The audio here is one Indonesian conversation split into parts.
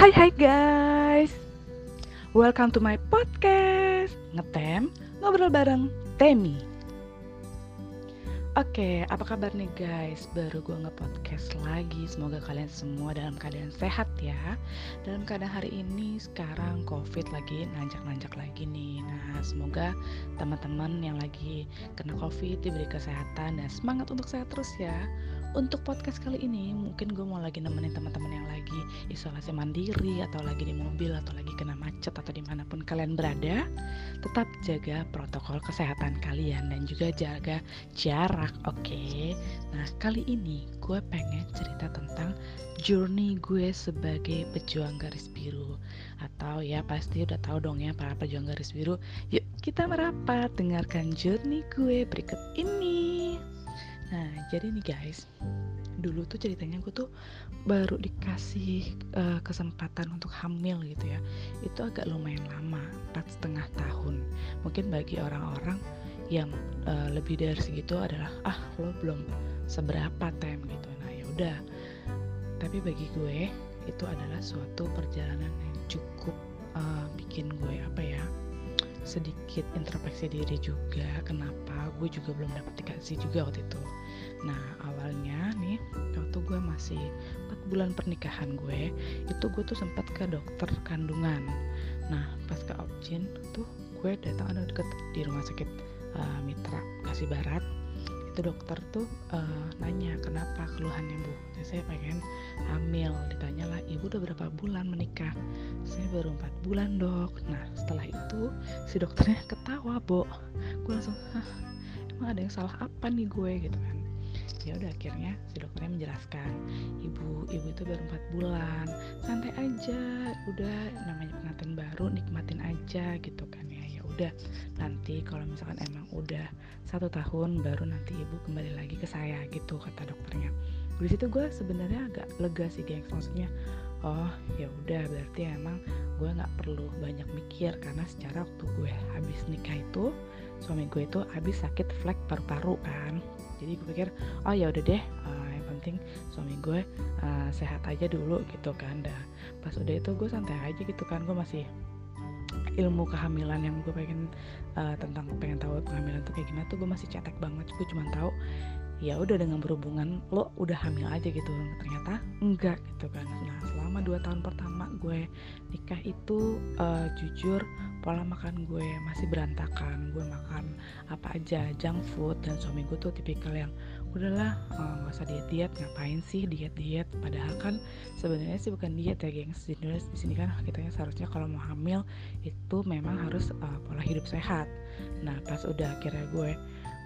Hai hai guys. Welcome to my podcast. Ngetem Ngobrol bareng Temi. Oke, apa kabar nih guys? Baru gue nge-podcast lagi. Semoga kalian semua dalam keadaan sehat ya. Dalam keadaan hari ini sekarang covid lagi nanjak-nanjak lagi nih. Nah semoga teman-teman yang lagi kena covid diberi kesehatan Dan semangat untuk sehat terus ya untuk podcast kali ini mungkin gue mau lagi nemenin teman-teman yang lagi isolasi mandiri atau lagi di mobil atau lagi kena macet atau di mana pun kalian berada. Tetap jaga protokol kesehatan kalian dan juga jaga jarak oke? Okay? nah kali ini gue pengen cerita tentang journey gue sebagai pejuang garis biru. Atau ya pasti udah tahu dong ya para pejuang garis biru. Yuk kita merapat dengarkan journey gue berikut ini Nah, jadi nih guys, dulu tuh ceritanya gue tuh baru dikasih uh, kesempatan untuk hamil gitu ya. Itu agak lumayan lama, empat setengah tahun. Mungkin bagi orang-orang yang uh, lebih dari segitu adalah ah lo belum seberapa time gitu. Nah ya udah. Tapi bagi gue itu adalah suatu perjalanan yang cukup uh, bikin gue apa ya sedikit introspeksi diri juga kenapa gue juga belum dapat dikasih juga waktu itu. Nah awalnya nih waktu gue masih 4 bulan pernikahan gue itu gue tuh sempat ke dokter kandungan. Nah pas ke objin tuh gue datang ada deket di rumah sakit uh, Mitra Kasih Barat itu dokter tuh uh, nanya kenapa keluhannya bu? Jadi saya pengen hamil. Ditanya lah ibu udah berapa bulan menikah? Saya baru empat bulan dok. Nah setelah itu si dokternya ketawa bu gue langsung Hah, emang ada yang salah apa nih gue? Gitu kan ya udah akhirnya si dokternya menjelaskan ibu ibu itu baru empat bulan santai aja udah namanya pengantin baru nikmatin aja gitu kan ya. Ya udah nanti kalau misalkan emang udah satu tahun baru nanti ibu kembali lagi ke saya gitu kata dokternya. Di situ gue sebenarnya agak lega sih gengs. Maksudnya oh ya udah berarti emang gue nggak perlu banyak mikir karena secara waktu gue habis nikah itu suami gue itu habis sakit flek paru-paru kan jadi gue pikir oh ya udah deh uh, yang penting suami gue uh, sehat aja dulu gitu kan. Dah pas udah itu gue santai aja gitu kan. Gue masih ilmu kehamilan yang gue pengen uh, tentang pengen tahu kehamilan tuh kayak gimana tuh gue masih cetek banget. Gue cuma tahu ya udah dengan berhubungan lo udah hamil aja gitu. Ternyata enggak gitu kan. Nah selama dua tahun pertama gue nikah itu uh, jujur pola makan gue masih berantakan. Gue makan apa aja junk food dan suami gue tuh tipikal yang udahlah eh, nggak uh, usah diet diet ngapain sih diet diet padahal kan sebenarnya sih bukan diet ya gengs. Di di sini kan kitanya seharusnya kalau mau hamil itu memang harus uh, pola hidup sehat. Nah pas udah akhirnya gue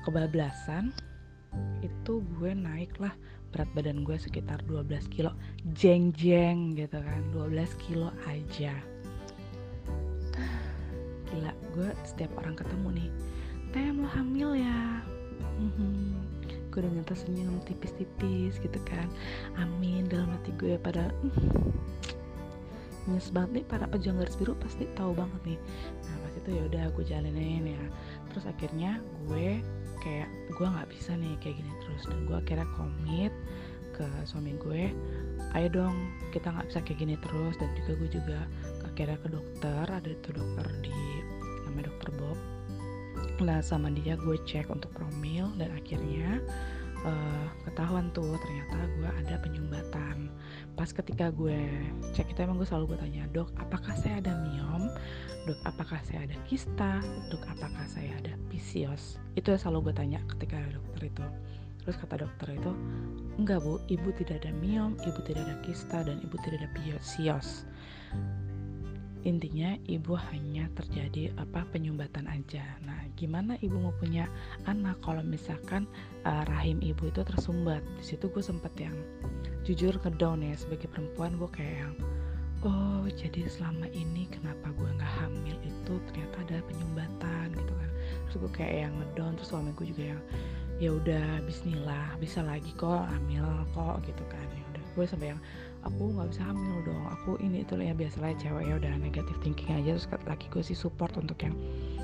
kebablasan itu gue naik lah berat badan gue sekitar 12 kilo. Jeng jeng gitu kan 12 kilo aja. Gila gue setiap orang ketemu nih tem lo hamil ya? Hmm, gue dengan tersenyum tipis-tipis gitu kan. Amin dalam hati gue pada hmm, nyes banget nih para pejuang garis biru pasti tahu banget nih. Nah pas itu ya udah gue jalanin ya. Terus akhirnya gue gue nggak bisa nih kayak gini terus. Dan gue akhirnya komit ke suami gue ayo dong kita nggak bisa kayak gini terus. Dan juga gue juga akhirnya ke dokter ada itu dokter di namanya dokter Bob. Lah sama dia gue cek untuk promil dan akhirnya uh, ketahuan tuh ternyata gue ada penyumbatan pas ketika gue cek itu emang gue selalu gue tanya dok apakah saya ada miom? Dok apakah saya ada kista? Dok apakah saya ada PCOS itu yang selalu gue tanya ketika dokter itu. Terus kata dokter itu enggak bu ibu tidak ada miom ibu tidak ada kista dan ibu tidak ada PCOS intinya ibu hanya terjadi apa penyumbatan aja. Nah, gimana ibu mau punya anak kalau misalkan uh, rahim ibu itu tersumbat? Di situ gue sempet yang jujur ngedown ya sebagai perempuan gue kayak yang oh jadi selama ini kenapa gue nggak hamil itu ternyata ada penyumbatan gitu kan. Terus gue kayak yang ngedown terus suami gue juga yang ya udah Bismillah bisa lagi kok hamil kok gitu kan ya udah gue sampai yang aku nggak bisa hamil dong. Aku ini itu ya biasalah cewek ya udah negatif thinking aja. Terus laki gue sih support untuk yang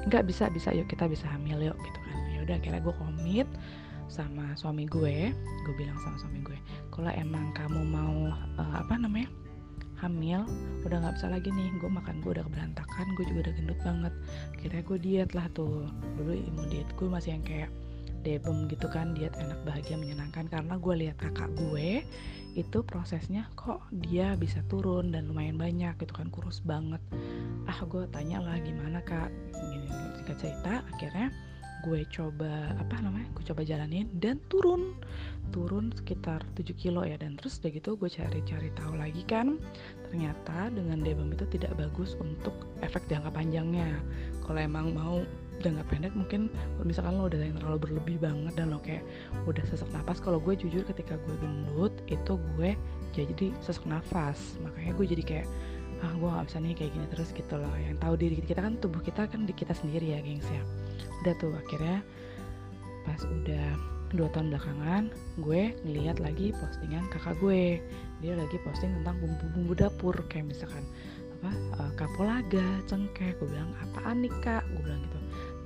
nggak bisa bisa yuk kita bisa hamil yuk gitu kan. Ya udah akhirnya gue komit sama suami gue. Gue bilang sama suami gue kalau emang kamu mau uh, apa namanya hamil udah nggak bisa lagi nih. Gue makan gue udah berantakan gue juga udah gendut banget. Kira gue diet lah tuh. Dulu ilmu diet gue masih yang kayak debem gitu kan diet enak bahagia menyenangkan. Karena gue lihat kakak gue itu prosesnya kok dia bisa turun dan lumayan banyak gitu kan kurus banget. Ah gue tanya lah gimana kak? Gini singkat cerita akhirnya gue coba apa namanya gue coba jalanin dan turun. Turun sekitar 7 kilo ya dan terus udah gitu gue cari-cari tahu lagi kan ternyata dengan debem itu tidak bagus untuk efek jangka panjangnya. Kalau emang mau jangka pendek mungkin kalau misalkan lo udah yang terlalu berlebih banget dan lo kayak udah sesak nafas kalau gue jujur ketika gue gendut itu gue jadi sesak nafas makanya gue jadi kayak ah gue gak bisa nih kayak gini terus gitu loh. Yang tahu diri kita kan tubuh kita kan di kita sendiri ya gengs ya. Udah tuh akhirnya pas udah dua tahun belakangan gue ngeliat lagi postingan kakak gue. Dia lagi posting tentang bumbu-bumbu dapur kayak misalkan apa uh, kapolaga cengkeh. Gue bilang apaan nih kak? Gue bilang gitu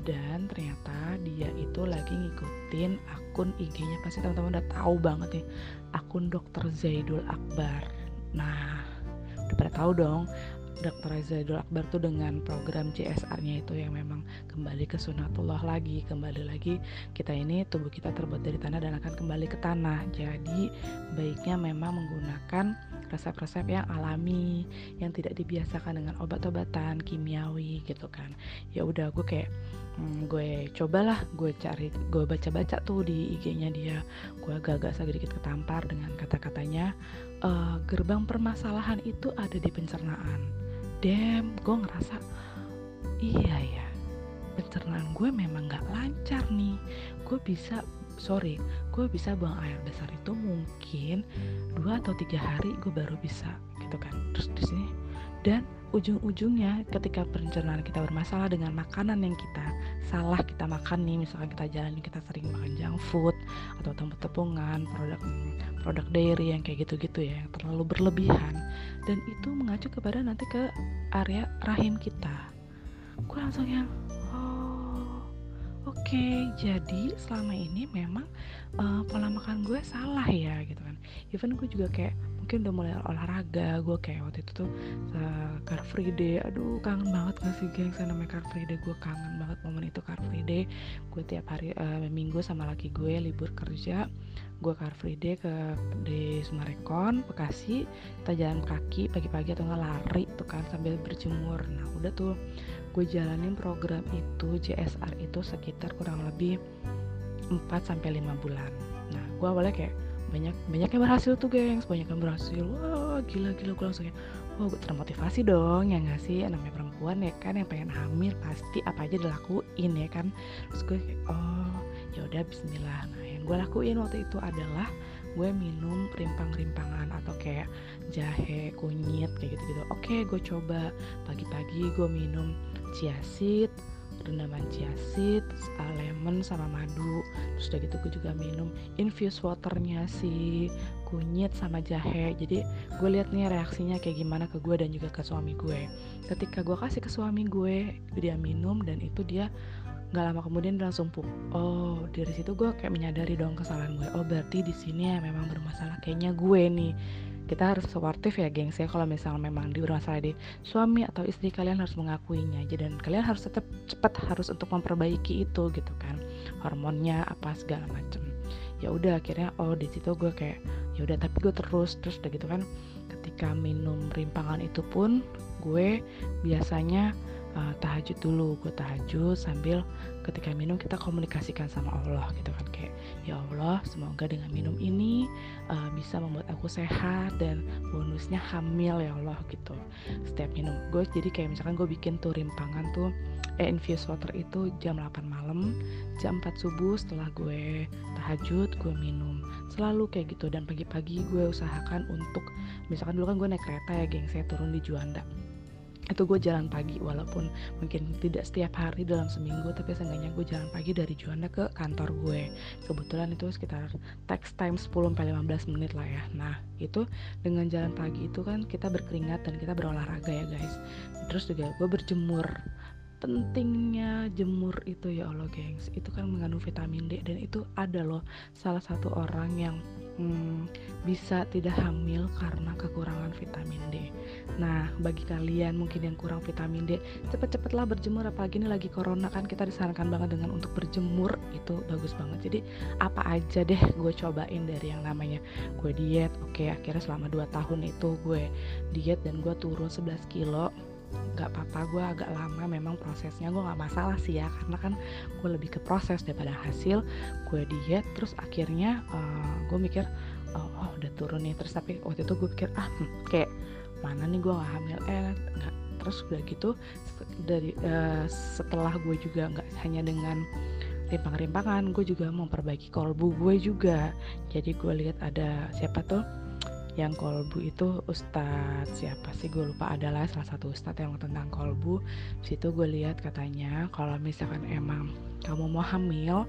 dan ternyata dia itu lagi ngikutin akun IG-nya. Pasti teman-teman udah tahu banget nih akun dokter Zaidul Akbar. Nah udah pada tahu dong Dr. Zaidul Akbar tuh dengan program CSR-nya itu yang memang kembali ke sunatullah lagi. Kembali lagi kita ini tubuh kita terbuat dari tanah dan akan kembali ke tanah. Jadi baiknya memang menggunakan resep-resep yang alami yang tidak dibiasakan dengan obat-obatan kimiawi gitu kan. Ya udah gue kayak hmm, gue cobalah gue cari gue baca-baca tuh di IG-nya dia. Gue agak-agak sedikit ketampar dengan kata-katanya uh, gerbang permasalahan itu ada di pencernaan. Damn gue ngerasa iya ya pencernaan gue memang gak lancar nih. Gue bisa sorry gue bisa buang air besar itu mungkin dua atau tiga hari gue baru bisa gitu kan. Terus di sini. Dan ujung-ujungnya ketika pencernaan kita bermasalah dengan makanan yang kita salah kita makan nih misalkan kita jalan kita sering makan junk food atau tepung-tepungan produk produk dairy yang kayak gitu-gitu ya yang terlalu berlebihan. Dan itu mengacu kepada nanti ke area rahim kita. Gue langsung yang okay, jadi selama ini memang uh, pola makan gue salah ya gitu kan. Even gue juga kayak mungkin udah mulai olahraga gue kayak waktu itu tuh uh, Car Free Day. Aduh kangen banget gak sih geng saya namanya Car Free Day? Gue kangen banget momen itu Car Free Day. Gue tiap hari uh, minggu sama laki gue libur kerja. Gue Car Free Day ke di Sumarekon Bekasi. Kita jalan kaki pagi-pagi atau nggak lari tuh kan sambil berjemur. Nah udah tuh gue jalanin program itu JSR itu sekitar kurang lebih 4 sampai 5 bulan. Nah gue awalnya kayak banyak banyak yang berhasil tuh gengs. Banyak yang berhasil. Wah gila gila. Gue langsung ya wah gue termotivasi dong ya nggak sih? Namanya perempuan ya kan? Yang pengen hamil pasti apa aja dilakuin ya kan? Terus gue kayak oh ya udah Bismillah. Nah yang gue lakuin waktu itu adalah gue minum rimpang-rimpangan atau kayak jahe kunyit kayak gitu-gitu. Oke gue coba. Pagi-pagi gue minum chia seed rendaman chia seed, uh, lemon sama madu. Terus udah gitu gue juga minum infused waternya si kunyit sama jahe. Jadi gue lihat nih reaksinya kayak gimana ke gue dan juga ke suami gue. Ketika gue kasih ke suami gue dia minum dan itu dia nggak lama kemudian dia langsung pup oh dari situ gue kayak menyadari dong kesalahan gue. Oh berarti di sini ya memang bermasalah kayaknya gue nih kita harus suportif ya gengs ya kalau misalnya memang di bermasalah di suami atau istri kalian harus mengakuinya aja dan kalian harus tetap cepat harus untuk memperbaiki itu gitu kan. Hormonnya apa segala macem. Ya udah akhirnya oh di situ gue kayak ya udah tapi gue terus terus udah gitu kan. Ketika minum rimpangan itu pun gue biasanya uh, tahajud dulu. Gue tahajud sambil ketika minum kita komunikasikan sama Allah gitu kan. Kayak ya Allah semoga dengan minum ini uh, bisa membuat aku sehat dan bonusnya hamil ya Allah gitu. Setiap minum gue jadi kayak misalkan gue bikin tuh rimpangan tuh eh infused water itu jam 8 malam jam 4 subuh setelah gue tahajud gue minum. Selalu kayak gitu dan pagi-pagi gue usahakan untuk misalkan dulu kan gue naik kereta ya geng saya turun di Juanda itu gue jalan pagi walaupun mungkin tidak setiap hari dalam seminggu tapi seenggaknya gue jalan pagi dari Juanda ke kantor gue. Kebetulan itu sekitar text time 10 sampai 15 menit lah ya. Nah itu dengan jalan pagi itu kan kita berkeringat dan kita berolahraga ya guys. Terus juga gue berjemur pentingnya jemur itu ya Allah gengs. Itu kan mengandung vitamin D dan itu ada loh. Salah satu orang yang hmm, bisa tidak hamil karena kekurangan vitamin D. Nah bagi kalian mungkin yang kurang vitamin D cepet-cepetlah berjemur apalagi ini lagi corona kan. Kita disarankan banget dengan untuk berjemur. Itu bagus banget. Jadi apa aja deh gue cobain dari yang namanya. Gue diet oke akhirnya selama 2 tahun itu gue diet dan gue turun 11 kilo nggak apa-apa gue agak lama memang prosesnya gue nggak masalah sih ya karena kan gue lebih ke proses daripada hasil gue diet terus akhirnya uh, eh, gue mikir oh, oh udah turun nih. Terus tapi waktu itu gue pikir ah hmm, kayak mana nih gue nggak hamil? Eh nggak terus udah gitu dari uh, setelah gue juga nggak hanya dengan rimpang-rimpangan gue juga memperbaiki kolbu gue juga. Jadi gue lihat ada siapa tuh yang kolbu itu ustadz siapa sih? Gue lupa adalah salah satu ustadz yang tentang kolbu. Situ gue lihat katanya kalau misalkan emang kamu mau hamil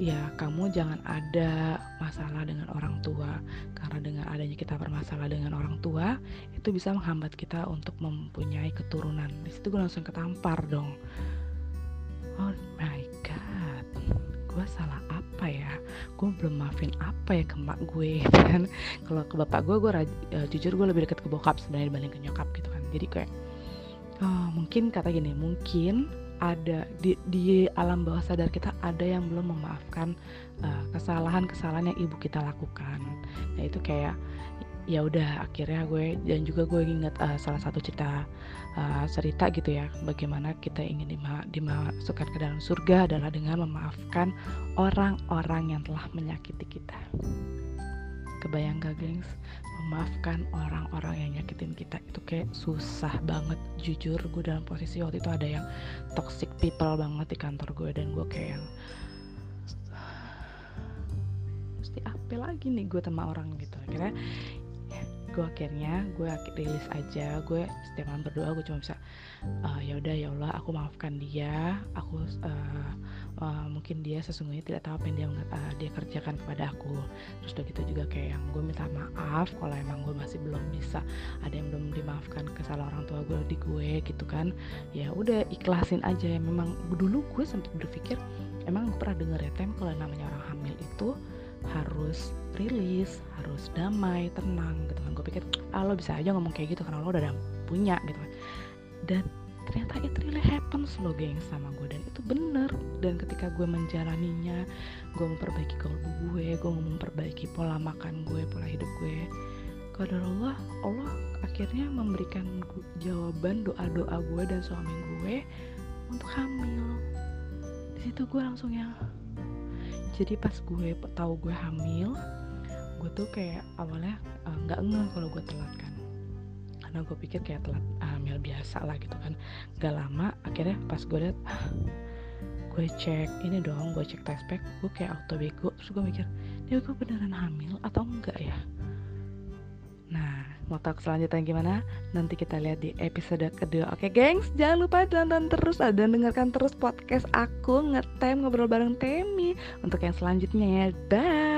ya kamu jangan ada masalah dengan orang tua. Karena dengan adanya kita bermasalah dengan orang tua itu bisa menghambat kita untuk mempunyai keturunan. Di situ gue langsung ketampar dong. Oh my god gue salah gue belum maafin apa ya ke mak gue gitu kan. Kalau ke bapak gue gue uh, jujur gue lebih dekat ke bokap sebenarnya dibanding ke nyokap gitu kan. Jadi kayak uh, mungkin kata gini mungkin ada di, di alam bawah sadar kita ada yang belum memaafkan eh, kesalahan-kesalahan uh, yang ibu kita lakukan. Nah itu kayak ya udah akhirnya gue dan juga gue inget uh, salah satu cerita uh, cerita gitu ya bagaimana kita ingin dima, dimasukkan ke dalam surga adalah dengan memaafkan orang-orang yang telah menyakiti kita. Kebayang gak gengs? Memaafkan orang-orang yang nyakitin kita itu kayak susah banget. Jujur gue dalam posisi waktu itu ada yang toxic people banget di kantor gue dan gue kayak yang mesti apa lagi nih gue sama orang gitu? Akhirnya gue akhirnya gue rilis aja gue setiap malam berdoa gue cuma bisa uh, ya udah ya Allah aku maafkan dia aku uh, uh, mungkin dia sesungguhnya tidak tahu apa yang dia uh, dia kerjakan kepada aku. Terus udah gitu juga kayak yang gue minta maaf kalau emang gue masih belum bisa ada yang belum dimaafkan kesalahan orang tua gue di gue gitu kan. Ya udah ikhlasin aja. Ya memang dulu gue sempat berpikir emang gue pernah denger ya tem kalau namanya orang hamil itu harus rilis harus damai tenang gitu kan gue pikir ah lo bisa aja ngomong kayak gitu karena lo udah punya gitu kan. Dan ternyata it really happens lo geng sama gue dan itu bener. Dan ketika gue menjalaninya gue memperbaiki kolbu gue gue memperbaiki pola makan gue pola hidup gue Allah Allah akhirnya memberikan jawaban doa doa gue dan suami gue untuk hamil. Di situ gue langsung yang jadi pas gue tahu gue hamil gue tuh kayak awalnya eh, nggak uh, ngeh kalau gue telat kan. Karena gue pikir kayak telat hamil biasa lah gitu kan. Gak lama akhirnya pas gue liat ah, gue cek ini dong gue cek test pack gue kayak auto bego. Terus gue mikir dia gue beneran hamil atau enggak ya? Nah mau tahu selanjutnya gimana? Nanti kita lihat di episode kedua. Oke gengs jangan lupa tonton terus dan dengarkan terus podcast aku ngetem ngobrol bareng Temi. Untuk yang selanjutnya ya bye